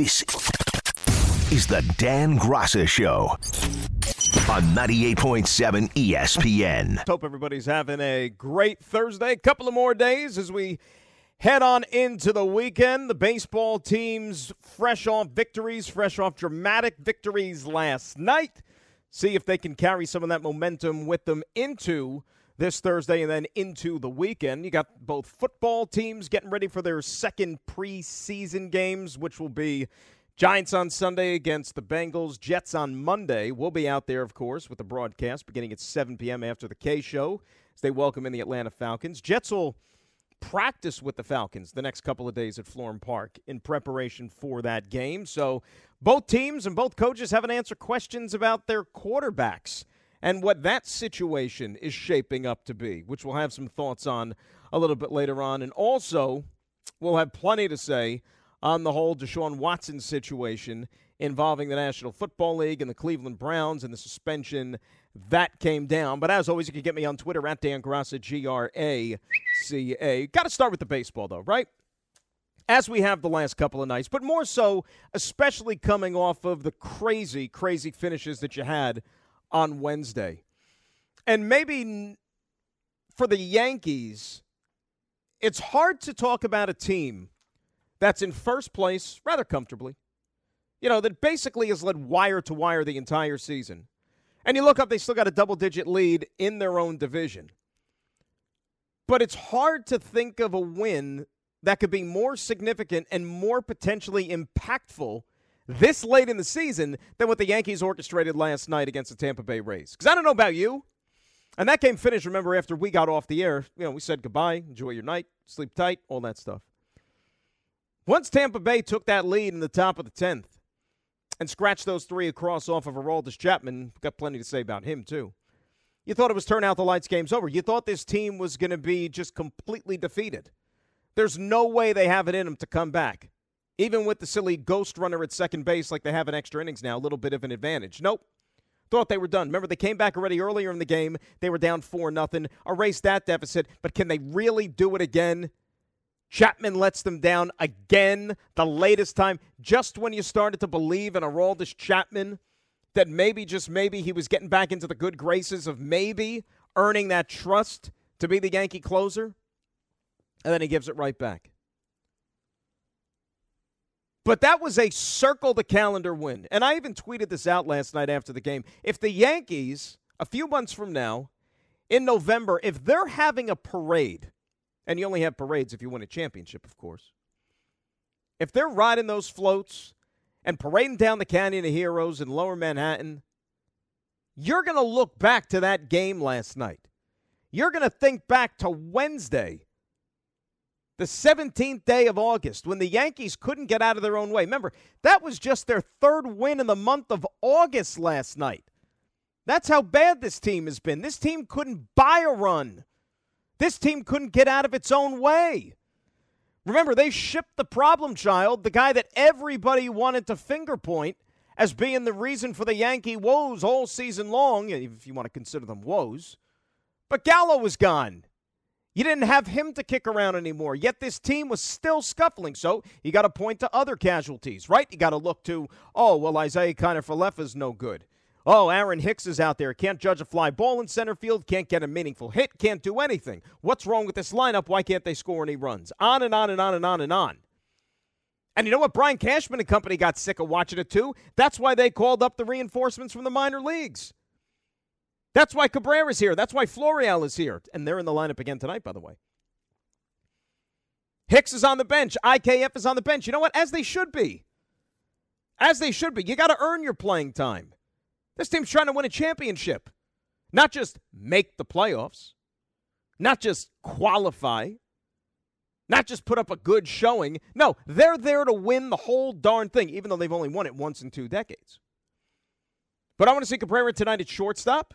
This is the Dan Graca Show on 98.7 ESPN. Hope everybody's having a great Thursday. A couple of more days as we head on into the weekend. The baseball teams fresh off victories, fresh off dramatic victories last night. See if they can carry some of that momentum with them into this Thursday and then into the weekend. You got both football teams getting ready for their second preseason games, which will be Giants on Sunday against the Bengals, Jets on Monday. We'll be out there, of course, with the broadcast beginning at 7 p.m. after the K show as they welcome in the Atlanta Falcons. Jets will practice with the Falcons the next couple of days at Florham Park in preparation for that game. So both teams and both coaches haven't answered questions about their quarterbacks and what that situation is shaping up to be, which we'll have some thoughts on a little bit later on. And also, we'll have plenty to say on the whole Deshaun Watson situation involving the National Football League and the Cleveland Browns and the suspension that came down. But as always, you can get me on Twitter at Dan G R A C A. Got to start with the baseball, though, right? As we have the last couple of nights, but more so, especially coming off of the crazy, crazy finishes that you had on Wednesday. And maybe for the Yankees, it's hard to talk about a team that's in first place rather comfortably. You know, that basically has led wire to wire the entire season. And you look up, they still got a double digit lead in their own division. But it's hard to think of a win that could be more significant and more potentially impactful this late in the season than what the Yankees orchestrated last night against the Tampa Bay Rays. Because I don't know about you. And that game finished, remember, after we got off the air. You know, we said goodbye, enjoy your night, sleep tight, all that stuff. Once Tampa Bay took that lead in the top of the 10th and scratched those three across off of Aroldis Chapman, got plenty to say about him, too. You thought it was turn out the lights, game's over. You thought this team was going to be just completely defeated. There's no way they have it in them to come back. Even with the silly ghost runner at second base, like they have in extra innings now, a little bit of an advantage. Nope. Thought they were done. Remember, they came back already earlier in the game. They were down 4 nothing. erased that deficit, but can they really do it again? Chapman lets them down again the latest time, just when you started to believe in Aroldis Chapman that maybe, just maybe, he was getting back into the good graces of maybe earning that trust to be the Yankee closer. And then he gives it right back. But that was a circle the calendar win. And I even tweeted this out last night after the game. If the Yankees, a few months from now, in November, if they're having a parade, and you only have parades if you win a championship, of course, if they're riding those floats and parading down the Canyon of Heroes in lower Manhattan, you're going to look back to that game last night. You're going to think back to Wednesday the 17th day of August, when the Yankees couldn't get out of their own way. Remember, that was just their third win in the month of August last night. That's how bad this team has been. This team couldn't buy a run. This team couldn't get out of its own way. Remember, they shipped the problem child, the guy that everybody wanted to finger point as being the reason for the Yankee woes all season long, if you want to consider them woes. But Gallo was gone. You didn't have him to kick around anymore, yet this team was still scuffling. So you got to point to other casualties, right? You got to look to, oh, well, Isiah Kiner is no good. Oh, Aaron Hicks is out there. Can't judge a fly ball in center field. Can't get a meaningful hit. Can't do anything. What's wrong with this lineup? Why can't they score any runs? On and on and on and on and on. And you know what? Brian Cashman and company got sick of watching it too. That's why they called up the reinforcements from the minor leagues. That's why Cabrera's here. That's why Florial is here. And they're in the lineup again tonight, by the way. Hicks is on the bench. IKF is on the bench. You know what? As they should be. As they should be. You got to earn your playing time. This team's trying to win a championship, not just make the playoffs, not just qualify, not just put up a good showing. No, they're there to win the whole darn thing, even though they've only won it once in two decades. But I want to see Cabrera tonight at shortstop.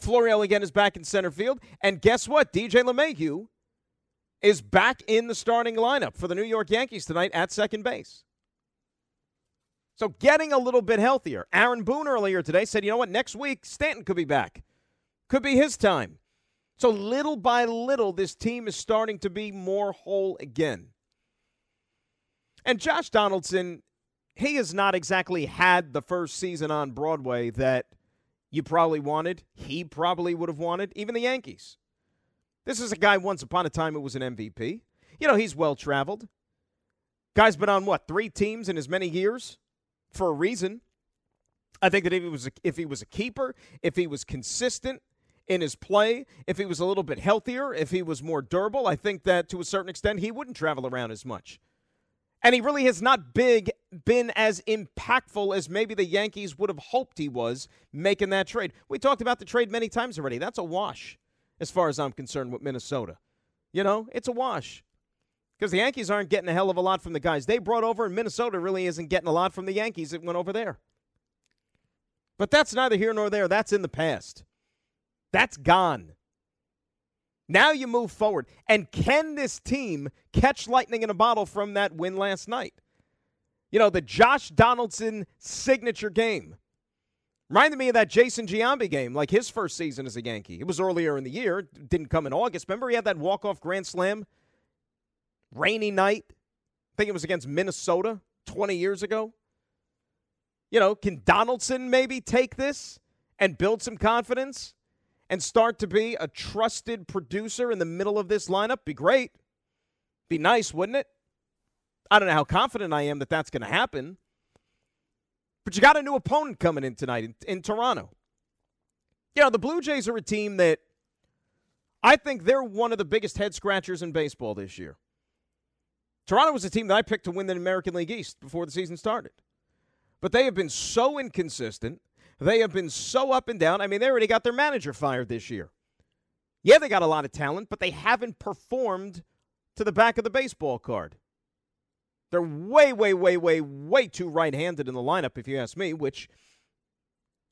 Florial again is back in center field. And guess what? DJ LeMahieu is back in the starting lineup for the New York Yankees tonight at second base. So getting a little bit healthier. Aaron Boone earlier today said, you know what, next week Stanton could be back. Could be his time. So little by little, this team is starting to be more whole again. And Josh Donaldson, he has not exactly had the first season on Broadway that you probably wanted. He probably would have wanted, even the Yankees. This is a guy once upon a time who was an MVP. You know, he's well traveled. Guy's been on what, three teams in as many years? For a reason. I think that if he was a, if he was a keeper, if he was consistent in his play, if he was a little bit healthier, if he was more durable, I think that to a certain extent he wouldn't travel around as much. And he really has not big been as impactful as maybe the Yankees would have hoped he was making that trade. We talked about the trade many times already. That's a wash as far as I'm concerned with Minnesota. You know, it's a wash. Because the Yankees aren't getting a hell of a lot from the guys they brought over, and Minnesota really isn't getting a lot from the Yankees that went over there. But that's neither here nor there. That's in the past. That's gone. Now you move forward. And can this team catch lightning in a bottle from that win last night? You know, the Josh Donaldson signature game. Reminded me of that Jason Giambi game, like his first season as a Yankee. It was earlier in the year, didn't come in August. Remember he had that walk-off grand slam? Rainy night. I think it was against Minnesota 20 years ago. You know, can Donaldson maybe take this and build some confidence and start to be a trusted producer in the middle of this lineup? Be great. Be nice, wouldn't it? I don't know how confident I am that that's going to happen. But you got a new opponent coming in tonight in, in Toronto. You know, the Blue Jays are a team that I think they're one of the biggest head scratchers in baseball this year. Toronto was a team that I picked to win the American League East before the season started. But they have been so inconsistent. They have been so up and down. I mean, they already got their manager fired this year. Yeah, they got a lot of talent, but they haven't performed to the back of the baseball card. They're way, way, way, way, way too right handed in the lineup, if you ask me, which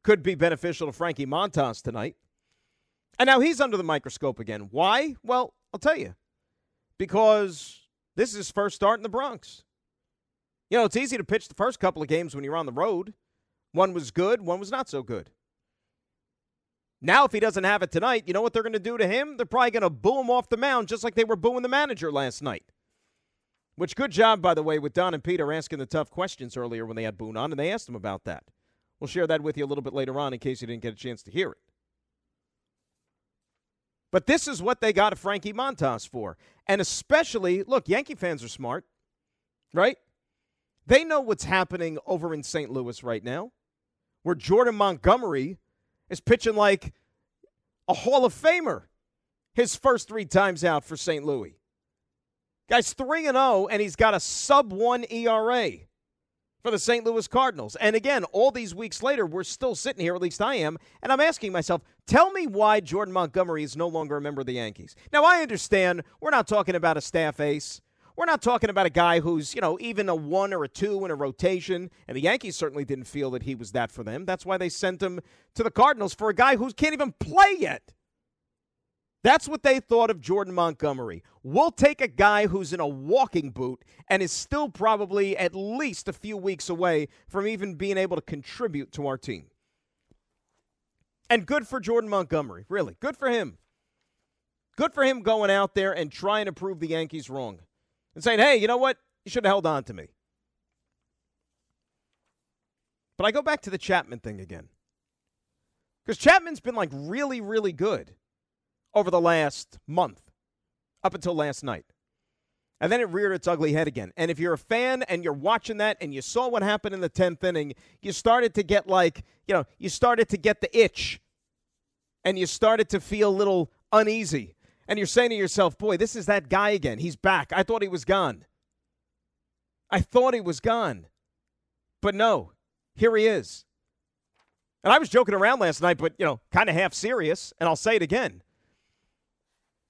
could be beneficial to Frankie Montas tonight. And now he's under the microscope again. Why? Well, I'll tell you. Because this is his first start in the Bronx. You know, it's easy to pitch the first couple of games when you're on the road. One was good, one was not so good. Now, if he doesn't have it tonight, you know what they're going to do to him? They're probably going to boo him off the mound just like they were booing the manager last night. Which, good job, by the way, with Don and Peter asking the tough questions earlier when they had Boone on, and they asked him about that. We'll share that with you a little bit later on in case you didn't get a chance to hear it. But this is what they got a Frankie Montas for. And especially, look, Yankee fans are smart, right? They know what's happening over in St. Louis right now, where Jordan Montgomery is pitching like a Hall of Famer his first three times out for St. Louis. Guy's 3 and 0 and he's got a sub 1 ERA for the St. Louis Cardinals. And again, all these weeks later, we're still sitting here, at least I am, and I'm asking myself, tell me why Jordan Montgomery is no longer a member of the Yankees. Now, I understand we're not talking about a staff ace. We're not talking about a guy who's, you know, even a one or a two in a rotation. And the Yankees certainly didn't feel that he was that for them. That's why they sent him to the Cardinals for a guy who can't even play yet. That's what they thought of Jordan Montgomery. We'll take a guy who's in a walking boot and is still probably at least a few weeks away from even being able to contribute to our team. And good for Jordan Montgomery, really. Good for him. Good for him going out there and trying to prove the Yankees wrong and saying, hey, you know what? You should have held on to me. But I go back to the Chapman thing again. Because Chapman's been like really, really good over the last month, up until last night. And then it reared its ugly head again. And if you're a fan and you're watching that and you saw what happened in the 10th inning, you started to get like, you know, you started to get the itch and you started to feel a little uneasy and you're saying to yourself, boy, this is that guy again. He's back. I thought he was gone. I thought he was gone. But no, here he is. And I was joking around last night, but, you know, kind of half serious, and I'll say it again.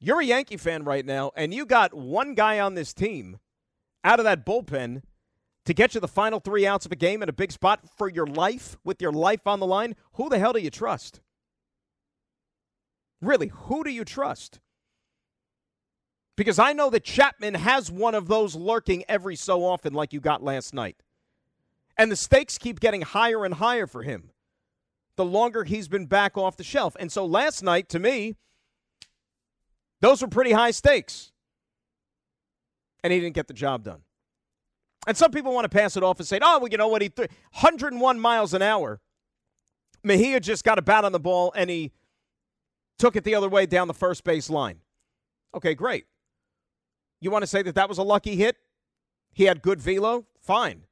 You're a Yankee fan right now, and you got one guy on this team out of that bullpen to get you the final three outs of a game in a big spot for your life, with your life on the line. Who the hell do you trust? Really, who do you trust? Because I know that Chapman has one of those lurking every so often, like you got last night. And the stakes keep getting higher and higher for him the longer he's been back off the shelf. And so last night, to me, those were pretty high stakes. And he didn't get the job done. And some people want to pass it off and say, oh, well, you know what? He th- 101 miles an hour. Mejia just got a bat on the ball and he took it the other way down the first base line. Okay, great. You want to say that that was a lucky hit? He had good velo? Fine.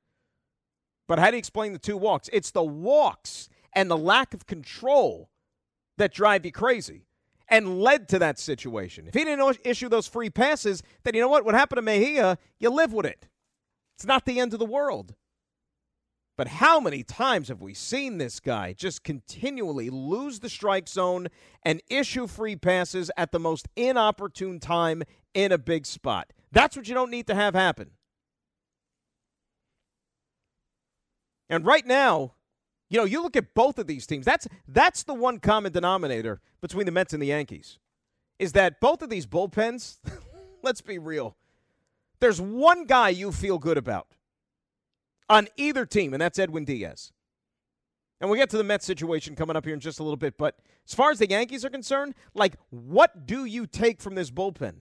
But how do you explain the two walks? It's the walks and the lack of control that drive you crazy and led to that situation. If he didn't issue those free passes, then you know what? What happened to Mejia? You live with it. It's not the end of the world. But how many times have we seen this guy just continually lose the strike zone and issue free passes at the most inopportune time in a big spot? That's what you don't need to have happen. And right now, you know, you look at both of these teams. That's that's the one common denominator between the Mets and the Yankees. Is that both of these bullpens, let's be real, there's one guy you feel good about on either team, and that's Edwin Diaz. And we'll get to the Mets situation coming up here in just a little bit. But as far as the Yankees are concerned, like, what do you take from this bullpen?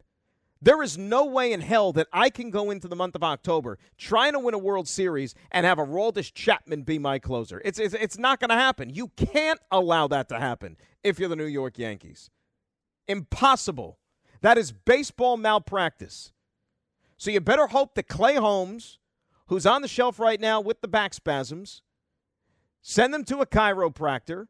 There is no way in hell that I can go into the month of October trying to win a World Series and have a Aroldis Chapman be my closer. It's, it's, it's not going to happen. You can't allow that to happen if you're the New York Yankees. Impossible. That is baseball malpractice. So you better hope that Clay Holmes, who's on the shelf right now with the back spasms, send them to a chiropractor.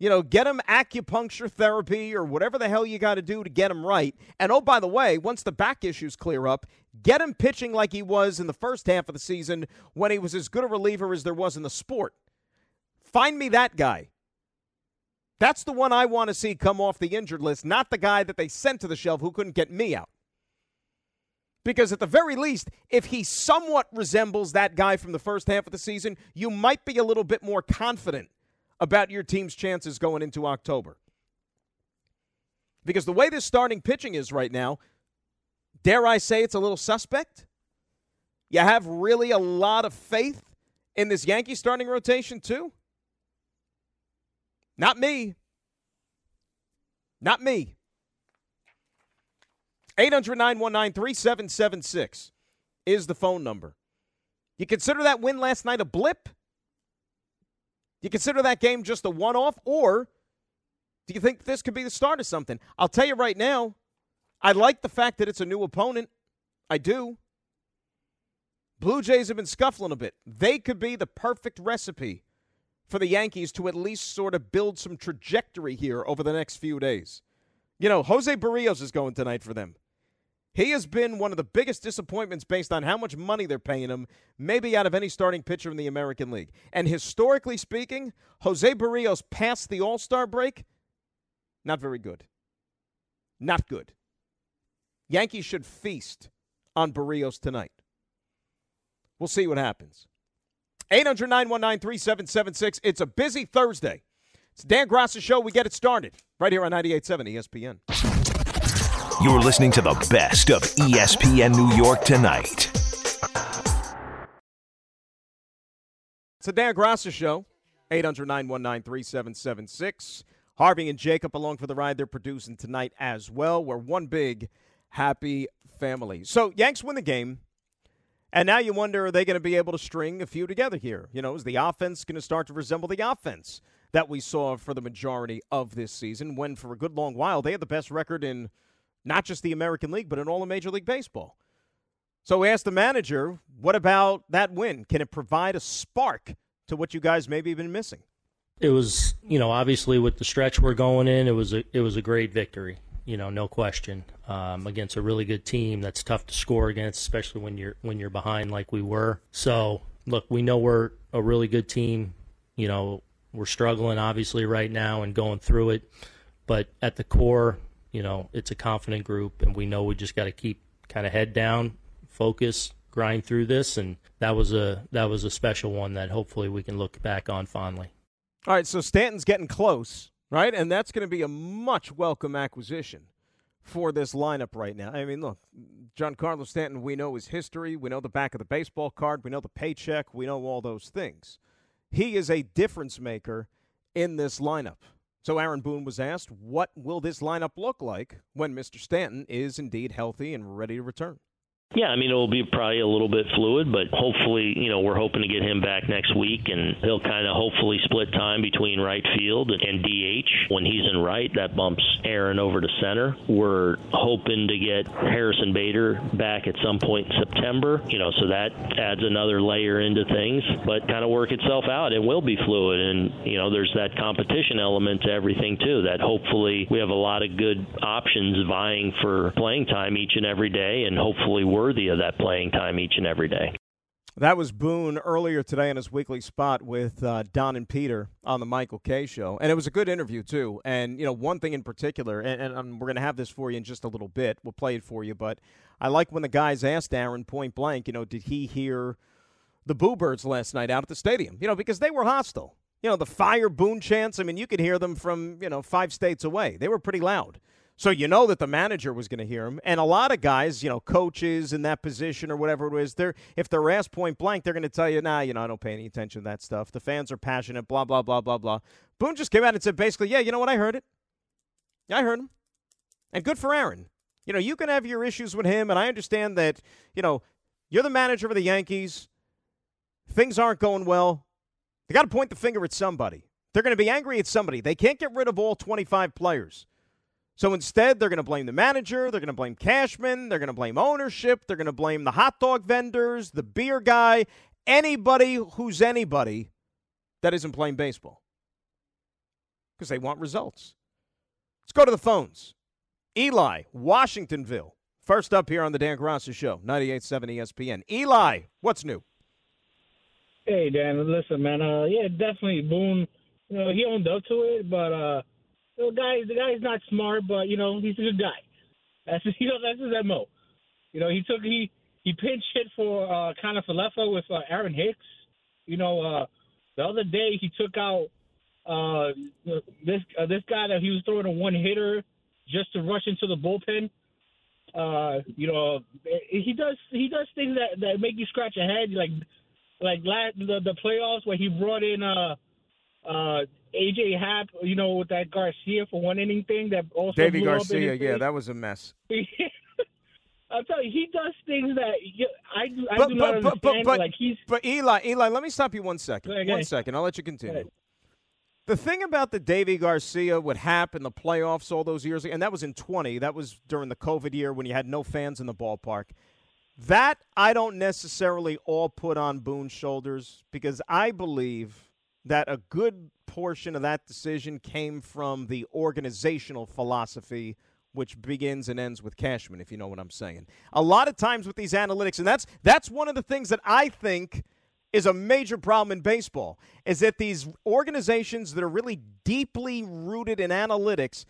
You know, get them acupuncture therapy or whatever the hell you got to do to get them right. And oh, by the way, once the back issues clear up, get him pitching like he was in the first half of the season when he was as good a reliever as there was in the sport. Find me that guy. That's the one I want to see come off the injured list, not the guy that they sent to the shelf who couldn't get me out. Because at the very least, if he somewhat resembles that guy from the first half of the season, you might be a little bit more confident about your team's chances going into October. Because the way this starting pitching is right now, dare I say it's a little suspect? You have really a lot of faith in this Yankee starting rotation, too? Not me. Not me. 800 919 3776 is the phone number. You consider that win last night a blip? You consider that game just a one off? Or do you think this could be the start of something? I'll tell you right now, I like the fact that it's a new opponent. I do. Blue Jays have been scuffling a bit. They could be the perfect recipe for the Yankees to at least sort of build some trajectory here over the next few days. You know, Jose Berrios is going tonight for them. He has been one of the biggest disappointments based on how much money they're paying him, maybe out of any starting pitcher in the American League. And historically speaking, Jose Berrios past the All Star break, not very good. Not good. Yankees should feast on Berrios tonight. We'll see what happens. 800 919 3776. It's a busy Thursday. It's Dan Graca Show. We get it started right here on 98.7 ESPN. You're listening to the best of ESPN New York tonight. It's the Dan Graca Show, 800 919 3776. Harvey and Jacob along for the ride. They're producing tonight as well. We're one big happy family. So, Yanks win the game. And now you wonder, are they going to be able to string a few together here? You know, is the offense going to start to resemble the offense that we saw for the majority of this season when, for a good long while, they had the best record in – not just the American League, but in all of Major League Baseball. So we asked the manager, what about that win? Can it provide a spark to what you guys maybe have been missing? It was, you know, obviously with the stretch we're going in, it was a it was a great victory. You know, no question. Um, against a really good team that's tough to score against, especially when you're when you're behind like we were. So look, we know we're a really good team. You know, we're struggling obviously right now and going through it, but at the core, you know, it's a confident group, and we know we just got to keep kind of head down, focus, grind through this, and that was a that was a special one that hopefully we can look back on fondly. All right, so Stanton's getting close, right, and that's going to be a much welcome acquisition for this lineup right now. I mean, look, Giancarlo Stanton, we know his history, we know the back of the baseball card, we know the paycheck, we know all those things. He is a difference maker in this lineup. So Aaron Boone was asked, what will this lineup look like when Mr. Stanton is indeed healthy and ready to return? Yeah, I mean it'll be probably a little bit fluid, but hopefully, you know, we're hoping to get him back next week, and he'll kind of hopefully split time between right field and DH. When he's in right, that bumps Aaron over to center. We're hoping to get Harrison Bader back at some point in September, you know, so that adds another layer into things, but kind of work itself out. It will be fluid, and you know, there's that competition element to everything too. That hopefully we have a lot of good options vying for playing time each and every day, and hopefully worthy of that playing time each and every day. That was Boone earlier today in his weekly spot with uh, Don and Peter on the Michael Kay show, and it was a good interview too. And you know, one thing in particular, and, and, and we're going to have this for you in just a little bit. We'll play it for you, but I like when the guys asked Aaron point blank, you know, did he hear the Boo Birds last night out at the stadium? You know, because they were hostile. You know, the fire Boone chants. I mean, you could hear them from you know five states away. They were pretty loud. So you know that the manager was going to hear him, and a lot of guys, you know, coaches in that position or whatever it is, they're if they're asked point blank, they're going to tell you, nah, you know, I don't pay any attention to that stuff. The fans are passionate, blah blah blah blah blah. Boone just came out and said basically, yeah, you know what, I heard it. I heard him, and good for Aaron. You know, you can have your issues with him, and I understand that. You know, you're the manager of the Yankees. Things aren't going well. They got to point the finger at somebody. They're going to be angry at somebody. They can't get rid of all 25 players. So instead, they're going to blame the manager. They're going to blame Cashman. They're going to blame ownership. They're going to blame the hot dog vendors, the beer guy, anybody who's anybody that isn't playing baseball because they want results. Let's go to the phones. Eli, Washingtonville. First up here on the Dan Graca Show, 98.7 ESPN. Eli, what's new? Hey, Dan, listen, man. Uh, yeah, definitely Boone. You know, he owned up to it, but uh, – the guy, the guy's not smart, but you know he's a good guy. That's his, you know that's his mo. You know he took he he pinch hit for uh, Kiner-Falefa with uh, Aaron Hicks. You know uh, the other day he took out uh, this uh, this guy that he was throwing a one hitter just to rush into the bullpen. Uh, you know he does he does things that that make you scratch your head like like last, the the playoffs where he brought in uh uh AJ Happ, you know, with that Garcia for one inning thing that also Deivi Garcia, yeah, that was a mess. I'll tell you, he does things that I, I but, do not but, understand. But, like he's, but Eli, Eli, let me stop you one second. Okay. One second, I'll let you continue. The thing about the Deivi Garcia would happen in the playoffs all those years, and that was in 20. That was during the COVID year when you had no fans in the ballpark. That I don't necessarily all put on Boone's shoulders because I believe that a good portion of that decision came from the organizational philosophy which begins and ends with Cashman, if you know what I'm saying. A lot of times with these analytics, and that's that's one of the things that I think is a major problem in baseball, is that these organizations that are really deeply rooted in analytics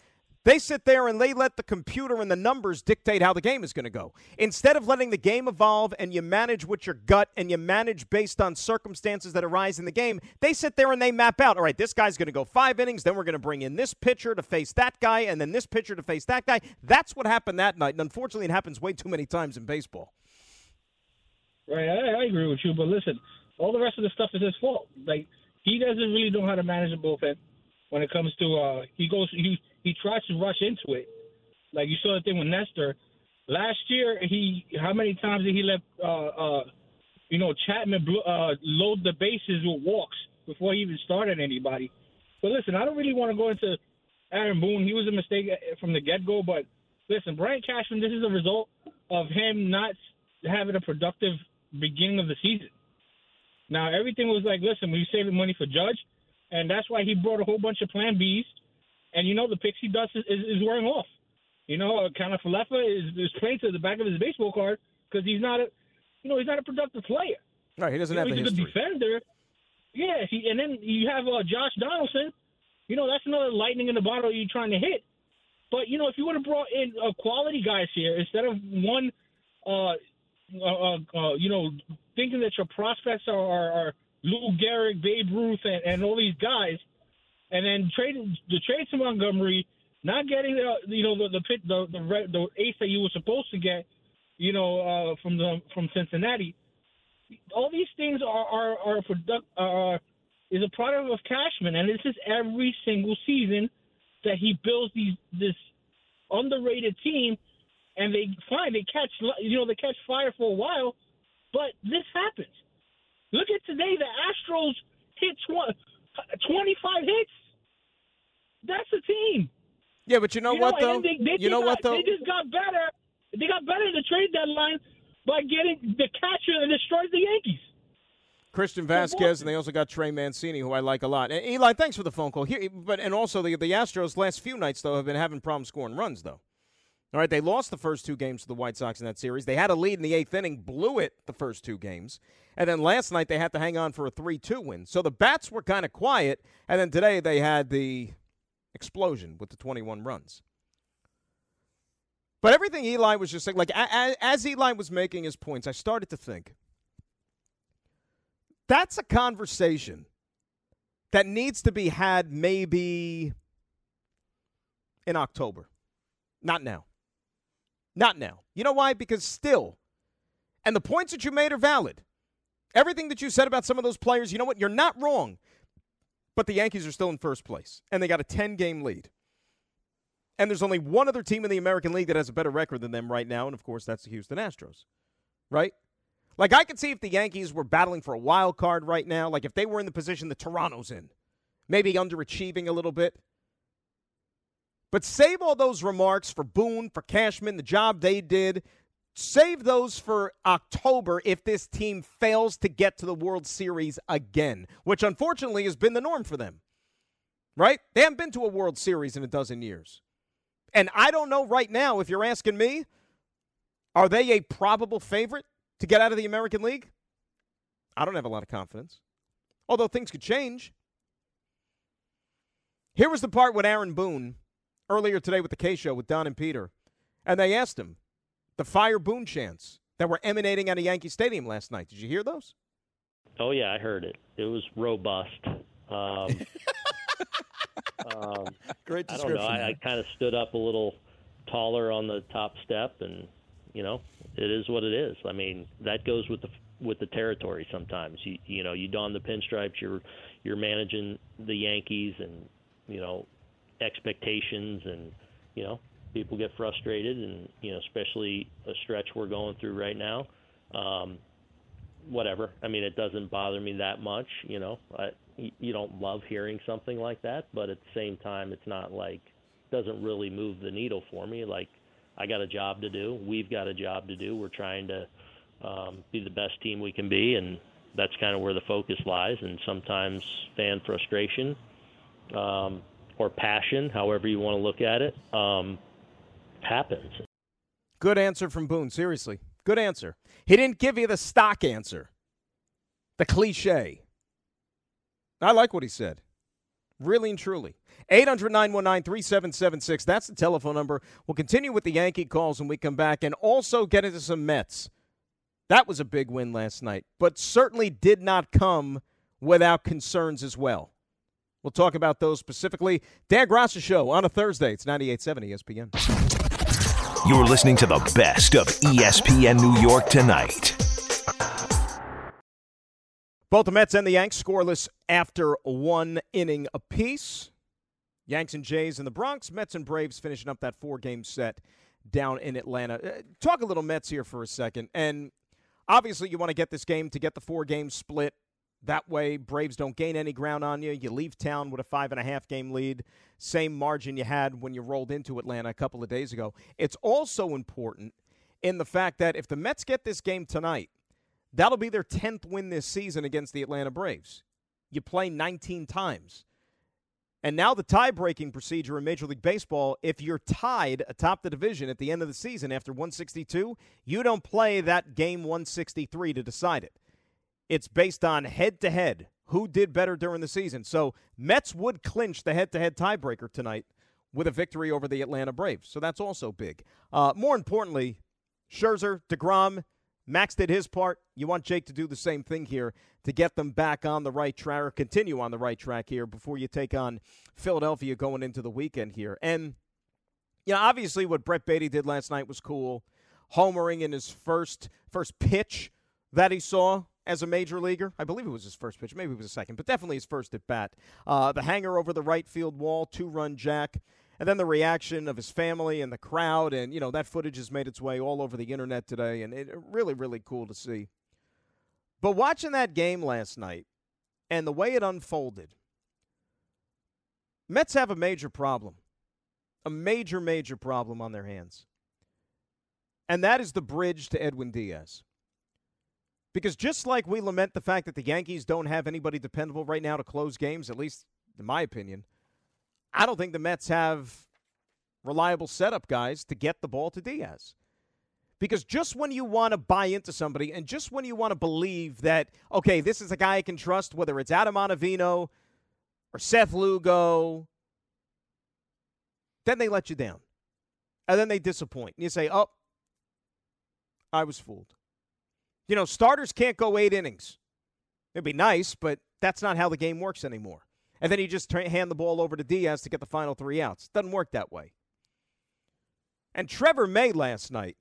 they sit there and they let the computer and the numbers dictate how the game is going to go. Instead of letting the game evolve and you manage with your gut and you manage based on circumstances that arise in the game, they sit there and they map out, all right, this guy's going to go five innings, then we're going to bring in this pitcher to face that guy, and then this pitcher to face that guy. That's what happened that night. And unfortunately, it happens way too many times in baseball. Right, I, I agree with you, but listen, all the rest of the stuff is his fault. Like, he doesn't really know how to manage a bullpen when it comes to uh he goes he he tries to rush into it. Like you saw the thing with Nestor. Last year he how many times did he let uh uh you know Chapman uh load the bases with walks before he even started anybody. But listen, I don't really want to go into Aaron Boone. He was a mistake from the get go, but listen, Brian Cashman, this is a result of him not having a productive beginning of the season. Now everything was like, listen, we saving money for Judge and that's why he brought a whole bunch of Plan Bs. And you know the pixie dust is, is, is wearing off. You know, uh, Kiner-Falefa is is playing to the back of his baseball card because he's not a, you know, he's not a productive player. Right, he doesn't you have know, the he's history. a defender. Yeah, he, and then you have uh, Josh Donaldson. You know, that's another lightning in the bottle you're trying to hit. But you know, if you would have brought in uh, quality guys here instead of one, uh, uh, uh, you know, thinking that your prospects are, are, are Lou Gehrig, Babe Ruth, and, and all these guys, and then trade the trade to Montgomery, not getting the you know the the pit the the, the ace that you were supposed to get, you know, uh, from the from Cincinnati. All these things are are are product are is a product of Cashman, and this is every single season that he builds these this underrated team, and they fine they catch you know they catch fire for a while, but this happens. Look at today, the Astros hit tw- 25 hits. That's a team. Yeah, but you know You what though? they, they you know got, what though? They just got better. They got better in the trade deadline by getting the catcher and destroyed the Yankees. Christian Vázquez, and they also got Trey Mancini, who I like a lot. And Eli, thanks for the phone call. Here, but and also the the Astros last few nights though have been having problems scoring runs though. All right, they lost the first two games to the White Sox in that series. They had a lead in the eighth inning, blew it the first two games, and then last night they had to hang on for a three-two win. So the bats were kind of quiet, and then today they had the explosion with the 21 runs. But everything Eli was just saying, like as Eli was making his points, I started to think that's a conversation that needs to be had maybe in October. Not now. Not now. You know why? Because still, and the points that you made are valid. Everything that you said about some of those players, you know what? You're not wrong. But the Yankees are still in first place, and they got a 10 game lead. And there's only one other team in the American League that has a better record than them right now, and of course, that's the Houston Astros. Right? Like, I could see if the Yankees were battling for a wild card right now, like if they were in the position that Toronto's in, maybe underachieving a little bit. But save all those remarks for Boone, for Cashman, the job they did. Save those for October if this team fails to get to the World Series again, which unfortunately has been the norm for them. Right? They haven't been to a World Series in a dozen years. And I don't know right now, if you're asking me, are they a probable favorite to get out of the American League? I don't have a lot of confidence. Although things could change. Here was the part with Aaron Boone earlier today with the K Show with Don and Peter. And they asked him the fire Boone chants that were emanating out of Yankee Stadium last night. Did you hear those? Oh yeah, I heard it. It was robust. Um, um, Great I don't know. I, I kind of stood up a little taller on the top step, and you know, it is what it is. I mean, that goes with the with the territory. Sometimes you you know you don the pinstripes. You're you're managing the Yankees, and you know expectations, and you know people get frustrated, and you know especially a stretch we're going through right now. Um, whatever. I mean, it doesn't bother me that much. You know, I, you don't love hearing something like that, but at the same time, it's not like doesn't really move the needle for me. Like I got a job to do. We've got a job to do. We're trying to um, be the best team we can be, and that's kind of where the focus lies. And sometimes fan frustration um, or passion, however you want to look at it, um, happens. Good answer from Boone. Seriously. Good answer. He didn't give you the stock answer, the cliche. I like what he said. Really and truly. 800 919 3776. That's the telephone number. We'll continue with the Yankee calls when we come back and also get into some Mets. That was a big win last night, but certainly did not come without concerns as well. We'll talk about those specifically. Dan Graca Show on a Thursday. It's 98.7 ESPN. You're listening to the best of ESPN New York tonight. Both the Mets and the Yanks scoreless after one inning apiece. Yanks and Jays in the Bronx. Mets and Braves finishing up that four game set down in Atlanta. Uh, talk a little Mets here for a second. And obviously, you want to get this game to get the four game split. That way, Braves don't gain any ground on you. You leave town with a five and a half game lead, same margin you had when you rolled into Atlanta a couple of days ago. It's also important in the fact that if the Mets get this game tonight, that'll be their 10th win this season against the Atlanta Braves. You play 19 times. And now the tie breaking procedure in Major League Baseball if you're tied atop the division at the end of the season after 162, you don't play that game 163 to decide it. It's based on head to head who did better during the season. So Mets would clinch the head to head tiebreaker tonight with a victory over the Atlanta Braves. So that's also big. Uh, more importantly, Scherzer, DeGrom, Max did his part. You want Jake to do the same thing here to get them back on the right track or continue on the right track here before you take on Philadelphia going into the weekend here. And, you know, obviously what Brett Baty did last night was cool. Homering in his first first pitch that he saw as a major leaguer. I believe it was his first pitch. Maybe it was a second, but definitely his first at bat. Uh, the hanger over the right field wall, two run jack. And then the reaction of his family and the crowd, and you know that footage has made its way all over the internet today, and it really, really cool to see. But watching that game last night and the way it unfolded, Mets have a major problem, a major, major problem on their hands, and that is the bridge to Edwin Diaz. Because just like we lament the fact that the Yankees don't have anybody dependable right now to close games, at least in my opinion, I don't think the Mets have reliable setup guys to get the ball to Diaz. Because just when you want to buy into somebody and just when you want to believe that, okay, this is a guy I can trust, whether it's Adam Ottavino or Seth Lugo, then they let you down. And then they disappoint. And you say, oh, I was fooled. You know, starters can't go eight innings. It'd be nice, but that's not how the game works anymore. And then you just hand the ball over to Diaz to get the final three outs. Doesn't work that way. And Trevor May last night,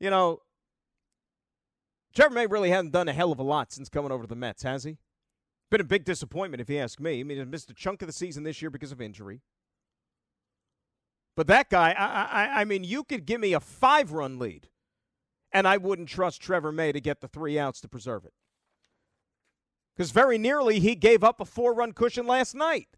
you know, Trevor May really hasn't done a hell of a lot since coming over to the Mets, has he? Been a big disappointment, if you ask me. I mean, he missed a chunk of the season this year because of injury. But that guy, I, I, I mean, you could give me a five run lead and I wouldn't trust Trevor May to get the three outs to preserve it. Because very nearly he gave up a four run cushion last night.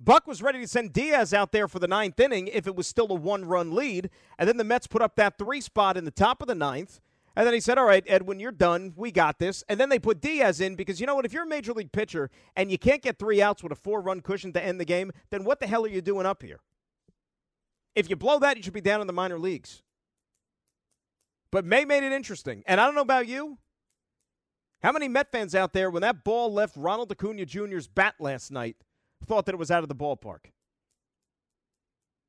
Buck was ready to send Diaz out there for the ninth inning if it was still a one run lead. And then the Mets put up that three spot in the top of the ninth. And then he said, All right, Edwin, you're done. We got this. And then they put Diaz in because you know what? If you're a major league pitcher and you can't get three outs with a four run cushion to end the game, then what the hell are you doing up here? If you blow that, you should be down in the minor leagues. But May made it interesting. And I don't know about you. How many Met fans out there, when that ball left Ronald Acuna Jr.'s bat last night, thought that it was out of the ballpark?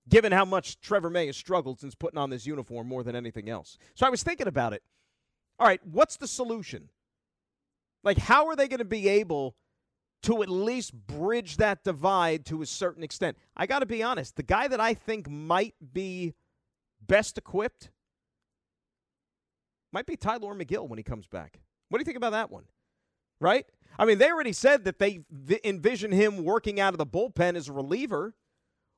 Given how much Trevor May has struggled since putting on this uniform more than anything else. So I was thinking about it. All right, what's the solution? Like, how are they going to be able to at least bridge that divide to a certain extent? I got to be honest. The guy that I think might be best equipped might be Tylor Megill when he comes back. What do you think about that one? Right? I mean, they already said that they envision him working out of the bullpen as a reliever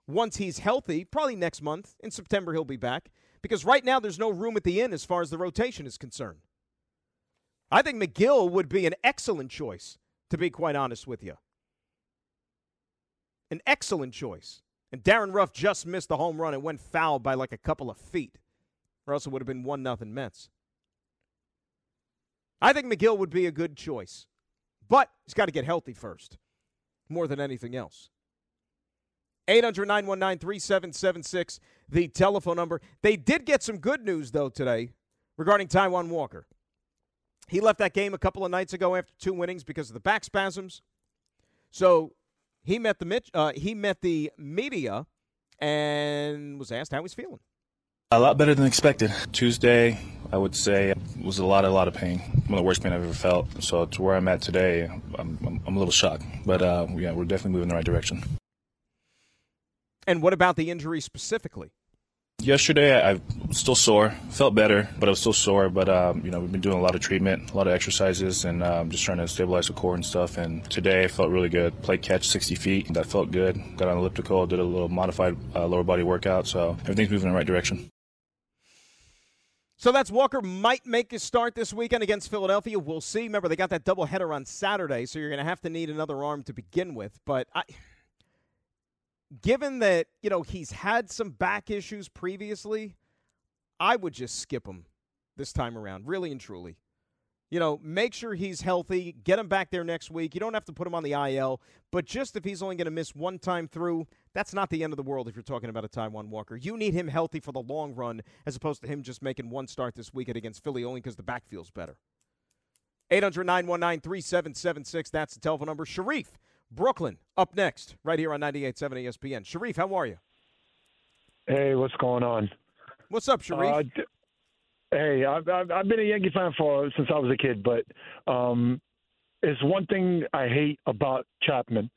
once he's healthy, probably next month. In September, he'll be back. Because right now, there's no room at the inn as far as the rotation is concerned. I think Megill would be an excellent choice, to be quite honest with you. An excellent choice. And Darin Ruf just missed the home run and went foul by like a couple of feet, or else it would have been 1 nothing Mets. I think Megill would be a good choice. But he's got to get healthy first, more than anything else. 800 919 3776, the telephone number. They did get some good news, though, today regarding Taijuan Walker. He left that game a couple of nights ago after two winnings because of the back spasms. So he met the uh, he met the media and was asked how he's feeling. A lot better than expected. Tuesday, I would say, it was a lot, a lot of pain. One of the worst pain I've ever felt. So to where I'm at today, I'm, I'm, I'm a little shocked. But uh, yeah, we're definitely moving in the right direction. And what about the injury specifically? Yesterday, I, was still sore. Felt better, but I was still sore. But um, you know, we've been doing a lot of treatment, a lot of exercises, and um, just trying to stabilize the core and stuff. And today, I felt really good. Played catch 60 feet. That felt good. Got on elliptical, did a little modified uh, lower body workout. So everything's moving in the right direction. So that's Walker might make his start this weekend against Philadelphia. We'll see. Remember, they got that doubleheader on Saturday, so you're going to have to need another arm to begin with. But I, given that you know he's had some back issues previously, I would just skip him this time around, really and truly you know, make sure he's healthy, get him back there next week. You don't have to put him on the IL, but just if he's only going to miss one time through, that's not the end of the world if you're talking about a Taijuan Walker. You need him healthy for the long run as opposed to him just making one start this weekend against Philly only because the back feels better. 800 919 3776. That's the telephone number. Sharif, Brooklyn, up next, right here on 98.7 ESPN. Sharif, how are you? Hey, what's going on? What's up, Sharif? Uh, d- Hey, I've, I've been a Yankee fan for since I was a kid, but um, it's one thing I hate about Chapman.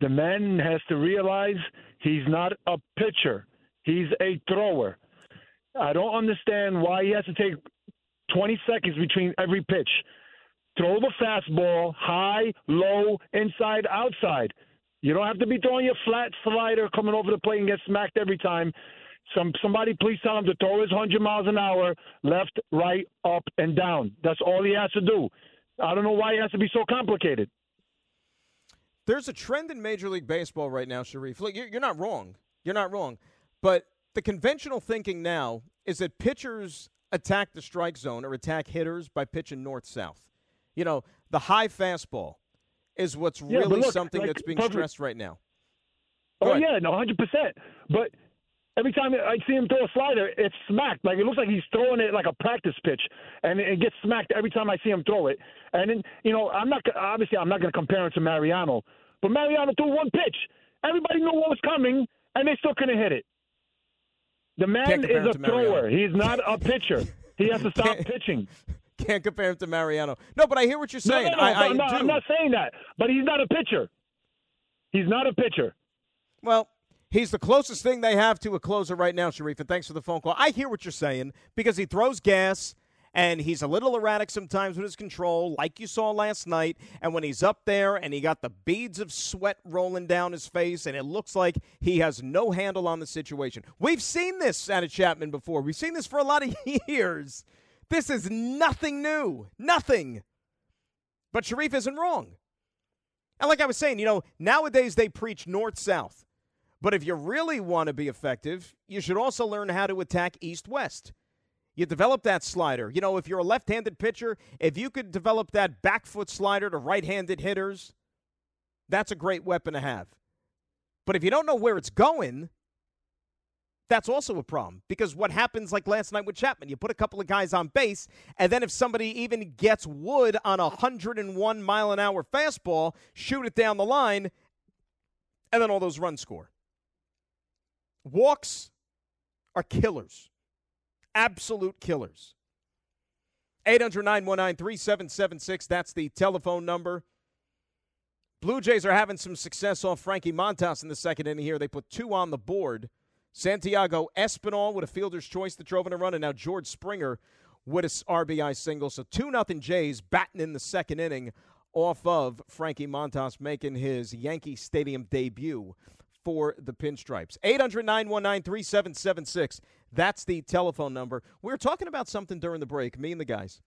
The man has to realize he's not a pitcher; he's a thrower. I don't understand why he has to take 20 seconds between every pitch. Throw the fastball high, low, inside, outside. You don't have to be throwing your flat slider coming over the plate and get smacked every time. Some somebody please tell him to throw his 100 miles an hour left, right, up, and down. That's all he has to do. I don't know why it has to be so complicated. There's a trend in Major League Baseball right now, Sharif. Look, you're, you're not wrong. You're not wrong. But the conventional thinking now is that pitchers attack the strike zone or attack hitters by pitching north south. You know, the high fastball is what's Yeah, really look, something like, that's being perfect- stressed right now. Oh, Go Oh ahead. yeah, no, hundred percent. But every time I see him throw a slider, it's smacked. Like it looks like he's throwing it like a practice pitch, and it gets smacked every time I see him throw it. And then you know, I'm not obviously I'm not going to compare him to Mariano, but Mariano threw one pitch. Everybody knew what was coming, and they still couldn't hit it. The man is a thrower. He's not a pitcher. He has to stop pitching. Can't compare him to Mariano. No, but I hear what you're saying. no, no, I, I I'm, not. I'm not saying that, but he's not a pitcher. He's not a pitcher. Well, he's the closest thing they have to a closer right now, Sharif, and thanks for the phone call. I hear what you're saying because he throws gas and he's a little erratic sometimes with his control, like you saw last night. And when he's up there and he got the beads of sweat rolling down his face, and it looks like he has no handle on the situation. We've seen this out of Chapman before. We've seen this for a lot of years. This is nothing new. Nothing. But Sharif isn't wrong. And like I was saying, you know, nowadays they preach north south. But if you really want to be effective, you should also learn how to attack east west. You develop that slider. You know, if you're a left handed pitcher, if you could develop that back foot slider to right handed hitters, that's a great weapon to have. But if you don't know where it's going, that's also a problem because what happens like last night with Chapman, you put a couple of guys on base, and then if somebody even gets wood on a 101 mile an hour fastball, shoot it down the line, and then all those runs score. Walks are killers, absolute killers. 800 919 3776, that's the telephone number. Blue Jays are having some success off Frankie Montas in the second inning here. They put two on the board. Santiago Espinal with a fielder's choice that drove in a run, and now George Springer with a s- RBI single. So 2 nothing Jays batting in the second inning off of Frankie Montas making his Yankee Stadium debut for the Pinstripes. 800 919 3776. That's the telephone number. We were talking about something during the break, me and the guys.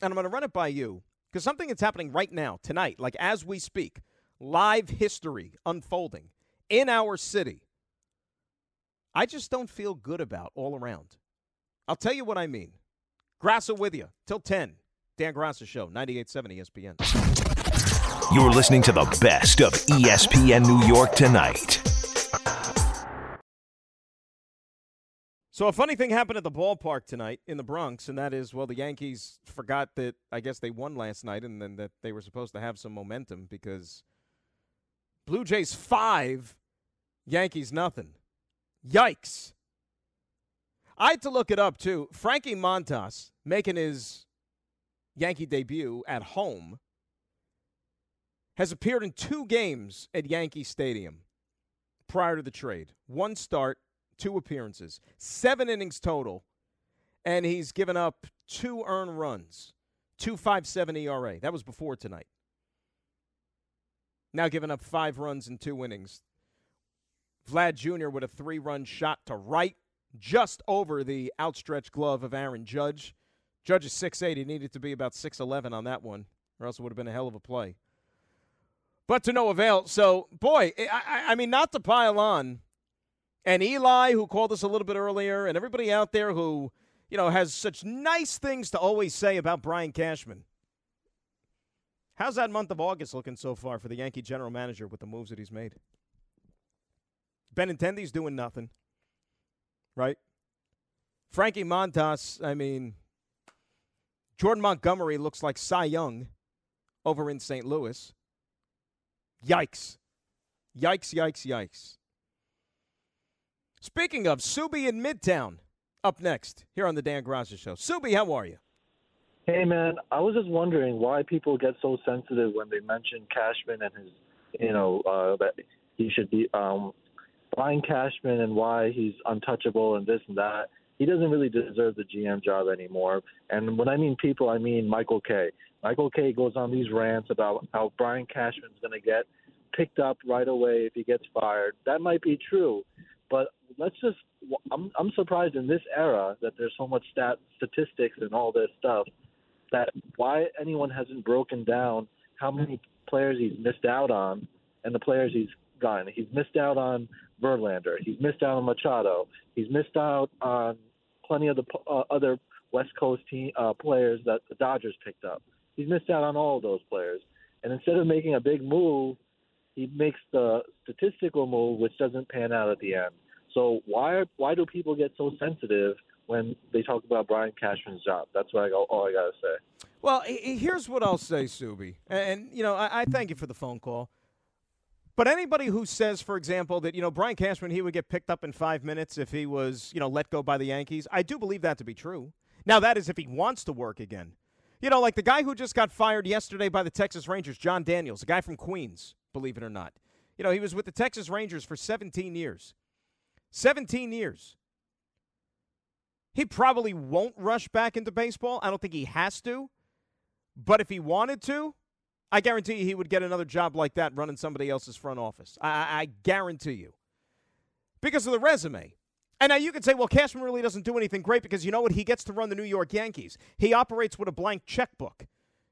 And I'm going to run it by you because something that's happening right now, tonight, like as we speak, live history unfolding in our city. I just don't feel good about all around. I'll tell you what I mean. Graca with you till 10. Dan Graca Show, 98.7 ESPN. You're listening to the best of ESPN New York tonight. So a funny thing happened at the ballpark tonight in the Bronx, and that is, well, the Yankees forgot that I guess they won last night, and then that they were supposed to have some momentum because Blue Jays five, Yankees nothing. Yikes! I had to look it up too. Frankie Montas making his Yankee debut at home has appeared in two games at Yankee Stadium prior to the trade. One start, two appearances, seven innings total, and he's given up two earned runs, two five seven ERA. That was before tonight. Now giving up five runs in two innings. Vlad Jr. with a three run shot to right, just over the outstretched glove of Aaron Judge. Judge is 6'8. He needed to be about 6'11 on that one, or else it would have been a hell of a play. But to no avail. So, boy, I, I, mean, not to pile on, and Eli, who called us a little bit earlier, and everybody out there who, you know, has such nice things to always say about Brian Cashman. How's that month of August looking so far for the Yankee general manager with the moves that he's made? Benintendi's doing nothing, right? Frankie Montas, I mean, Jordan Montgomery looks like Cy Young over in St. Louis. Yikes. Yikes, yikes, yikes. Speaking of, Subi in Midtown up next here on the Dan Graca Show. Subi, how are you? Hey man, I was just wondering why people get so sensitive when they mention Cashman and his, you know, uh, that he should be um, Brian Cashman and why he's untouchable and this and that. He doesn't really deserve the GM job anymore. And when I mean people, I mean Michael Kay. Michael Kay goes on these rants about how Brian Cashman's going to get picked up right away if he gets fired. That might be true, but let's just. I'm I'm surprised in this era that there's so much stat statistics and all this stuff that why anyone hasn't broken down how many players he's missed out on and the players he's gotten. He's missed out on Verlander. He's missed out on Machado. He's missed out on plenty of the uh, other West Coast team uh, players that the Dodgers picked up. He's missed out on all of those players. And instead of making a big move, he makes the statistical move, which doesn't pan out at the end. So why why do people get so sensitive when they talk about Brian Cashman's job? That's what I go, all I gotta say. Well, here's what I'll say, Subi, and you know I, I thank you for the phone call. But anybody who says, for example, that you know Brian Cashman he would get picked up in five minutes if he was you know let go by the Yankees, I do believe that to be true. Now that is if he wants to work again. You know, like the guy who just got fired yesterday by the Texas Rangers, Jon Daniels, a guy from Queens, believe it or not. You know, he was with the Texas Rangers for 17 years. 17 years. He probably won't rush back into baseball. I don't think he has to. But if he wanted to, I guarantee you he would get another job like that running somebody else's front office. I, I guarantee you. Because of the resume. And now you could say, well, Cashman really doesn't do anything great because you know what? He gets to run the New York Yankees. He operates with a blank checkbook.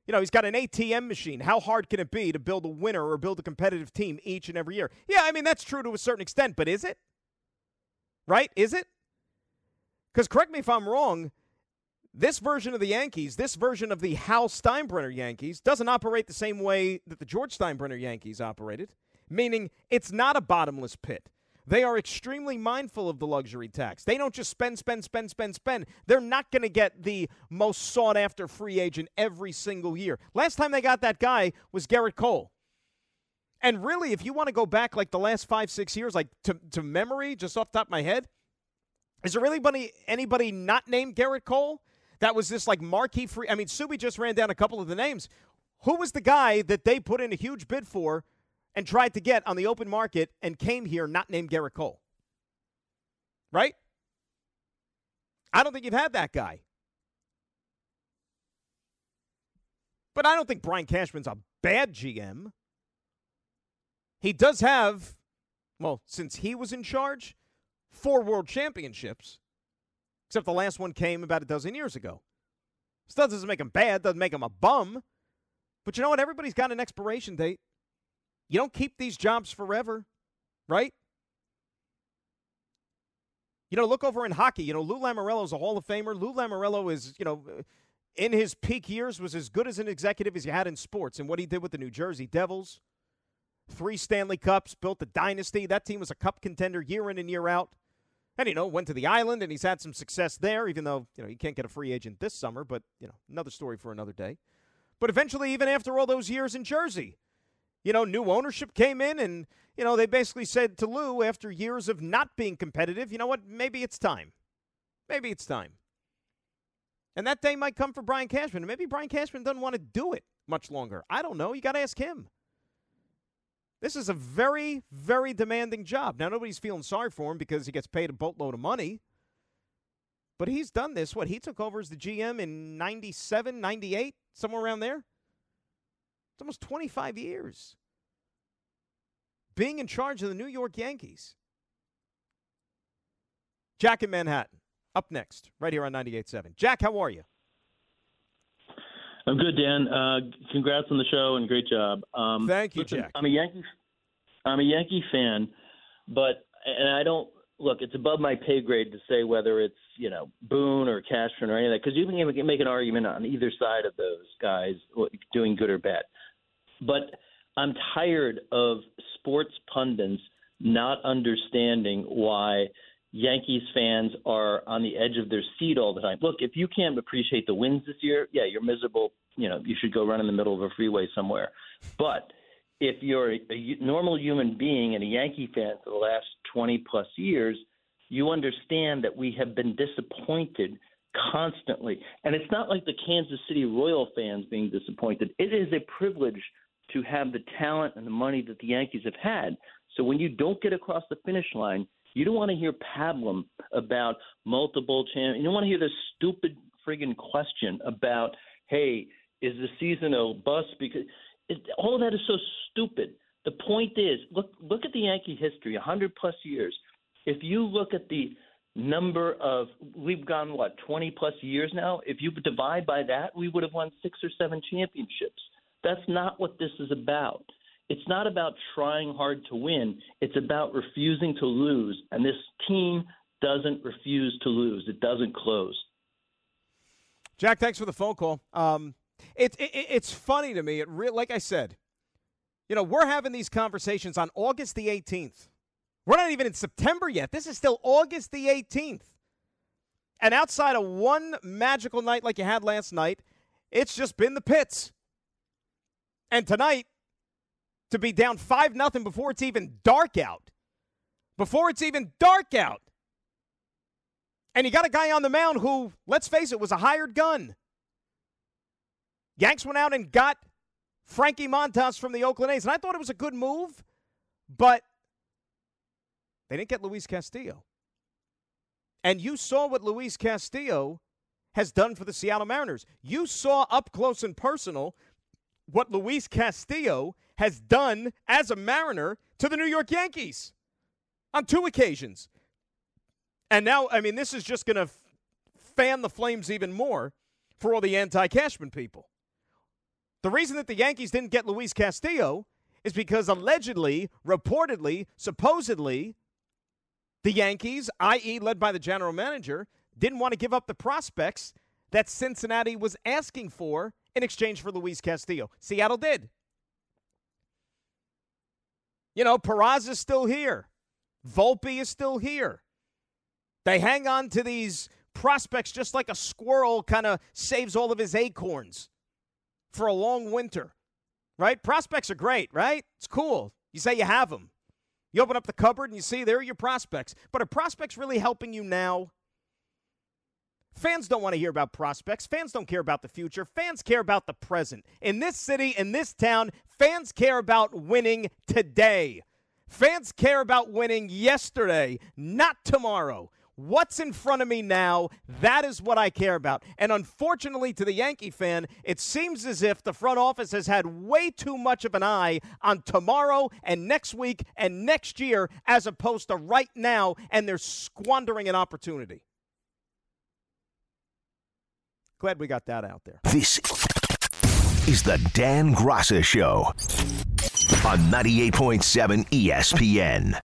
You know, he's got an ATM machine. How hard can it be to build a winner or build a competitive team each and every year? Yeah, I mean, that's true to a certain extent, but is it? Right? Is it? Because correct me if I'm wrong, this version of the Yankees, this version of the Hal Steinbrenner Yankees, doesn't operate the same way that the George Steinbrenner Yankees operated, meaning it's not a bottomless pit. They are extremely mindful of the luxury tax. They don't just spend, spend, spend, spend, spend. They're not going to get the most sought after free agent every single year. Last time they got that guy was Gerrit Cole. And really, if you want to go back like the last five, six years, like to, to memory, just off top of my head, is there really anybody, anybody not named Gerrit Cole? That was this like marquee free. I mean, Subi just ran down a couple of the names. Who was the guy that they put in a huge bid for and tried to get on the open market and came here not named Gerrit Cole? Right? I don't think you've had that guy. But I don't think Brian Cashman's a bad GM. He does have, well, since he was in charge, four world championships except the last one came about a dozen years ago. Still doesn't make him bad, doesn't make him a bum. But you know what? Everybody's got an expiration date. You don't keep these jobs forever, right? You know, look over in hockey. You know, Lou Lamoriello is a Hall of Famer. Lou Lamoriello is, you know, uh, in his peak years was as good as an executive as you had in sports. And what he did with the New Jersey Devils, three Stanley Cups, built a dynasty. That team was a cup contender year in and year out. And, you know, went to the island and he's had some success there, even though, you know, he can't get a free agent this summer, but, you know, another story for another day. But eventually, even after all those years in Jersey, you know, new ownership came in and, you know, they basically said to Lou after years of not being competitive, you know what, maybe it's time. Maybe it's time. And that day might come for Brian Cashman. And Maybe Brian Cashman doesn't want to do it much longer. I don't know. You got to ask him. This is a very, very demanding job. Now, nobody's feeling sorry for him because he gets paid a boatload of money. But he's done this. What? He took over as the GM in 97, 98, somewhere around there? It's almost 25 years. Being in charge of the New York Yankees. Jack in Manhattan, up next, right here on 98.7. Jack, how are you? I'm good, Dan. Uh, congrats on the show and great job. Um, Thank you, listen, Jack. I'm a Yankee. I'm a Yankee fan, but and I don't look. It's above my pay grade to say whether it's you know Boone or Cashman or any of that because you can make an argument on either side of those guys doing good or bad. But I'm tired of sports pundits not understanding why Yankees fans are on the edge of their seat all the time. Look, if you can't appreciate the wins this year, yeah, you're miserable. You know, you should go run in the middle of a freeway somewhere. But if you're a, normal human being and a Yankee fan for the last 20 plus years, you understand that we have been disappointed constantly. And it's not like the Kansas City Royal fans being disappointed. It is a privilege to have the talent and the money that the Yankees have had. So when you don't get across the finish line, you don't want to hear pablum about multiple champions. You don't want to hear this stupid friggin' question about, hey, is the season a bust? Because it, all of that is so stupid. The point is, look look at the Yankee history, 100 plus years. If you look at the number of we've gone what 20 plus years now if you divide by that we would have won six or seven championships that's not what this is about it's not about trying hard to win. It's about refusing to lose. And this team doesn't refuse to lose. It doesn't close. Jack thanks for the phone call. Um, it, it, it's funny to me. It re- like i said you know we're having these conversations on august the 18th we're not even in September yet. This is still August the 18th. And outside of one magical night like you had last night, it's just been the pits. And tonight, to be down 5 nothing before it's even dark out. Before it's even dark out. And you got a guy on the mound who, let's face it, was a hired gun. Yanks went out and got Frankie Montas from the Oakland A's. And I thought it was a good move, but they didn't get Luis Castillo. And you saw what Luis Castillo has done for the Seattle Mariners. You saw up close and personal what Luis Castillo has done as a Mariner to the New York Yankees on two occasions. And now, I mean, this is just going to f- fan the flames even more for all the anti Cashman people. The reason that the Yankees didn't get Luis Castillo is because allegedly, reportedly, supposedly, the Yankees, i.e., led by the general manager, didn't want to give up the prospects that Cincinnati was asking for in exchange for Luis Castillo. Seattle did. You know, Peraza is still here. Volpe is still here. They hang on to these prospects just like a squirrel kind of saves all of his acorns for a long winter, right? Prospects are great, right? It's cool. You say you have them. You open up the cupboard and you see there are your prospects. But are prospects really helping you now? Fans don't want to hear about prospects. Fans don't care about the future. Fans care about the present. In this city, in this town, fans care about winning today. Fans care about winning yesterday, not tomorrow. What's in front of me now? That is what I care about. And unfortunately, to the Yankee fan, it seems as if the front office has had way too much of an eye on tomorrow and next week and next year as opposed to right now, and they're squandering an opportunity. Glad we got that out there. This is the Dan Graca Show on 98.7 ESPN.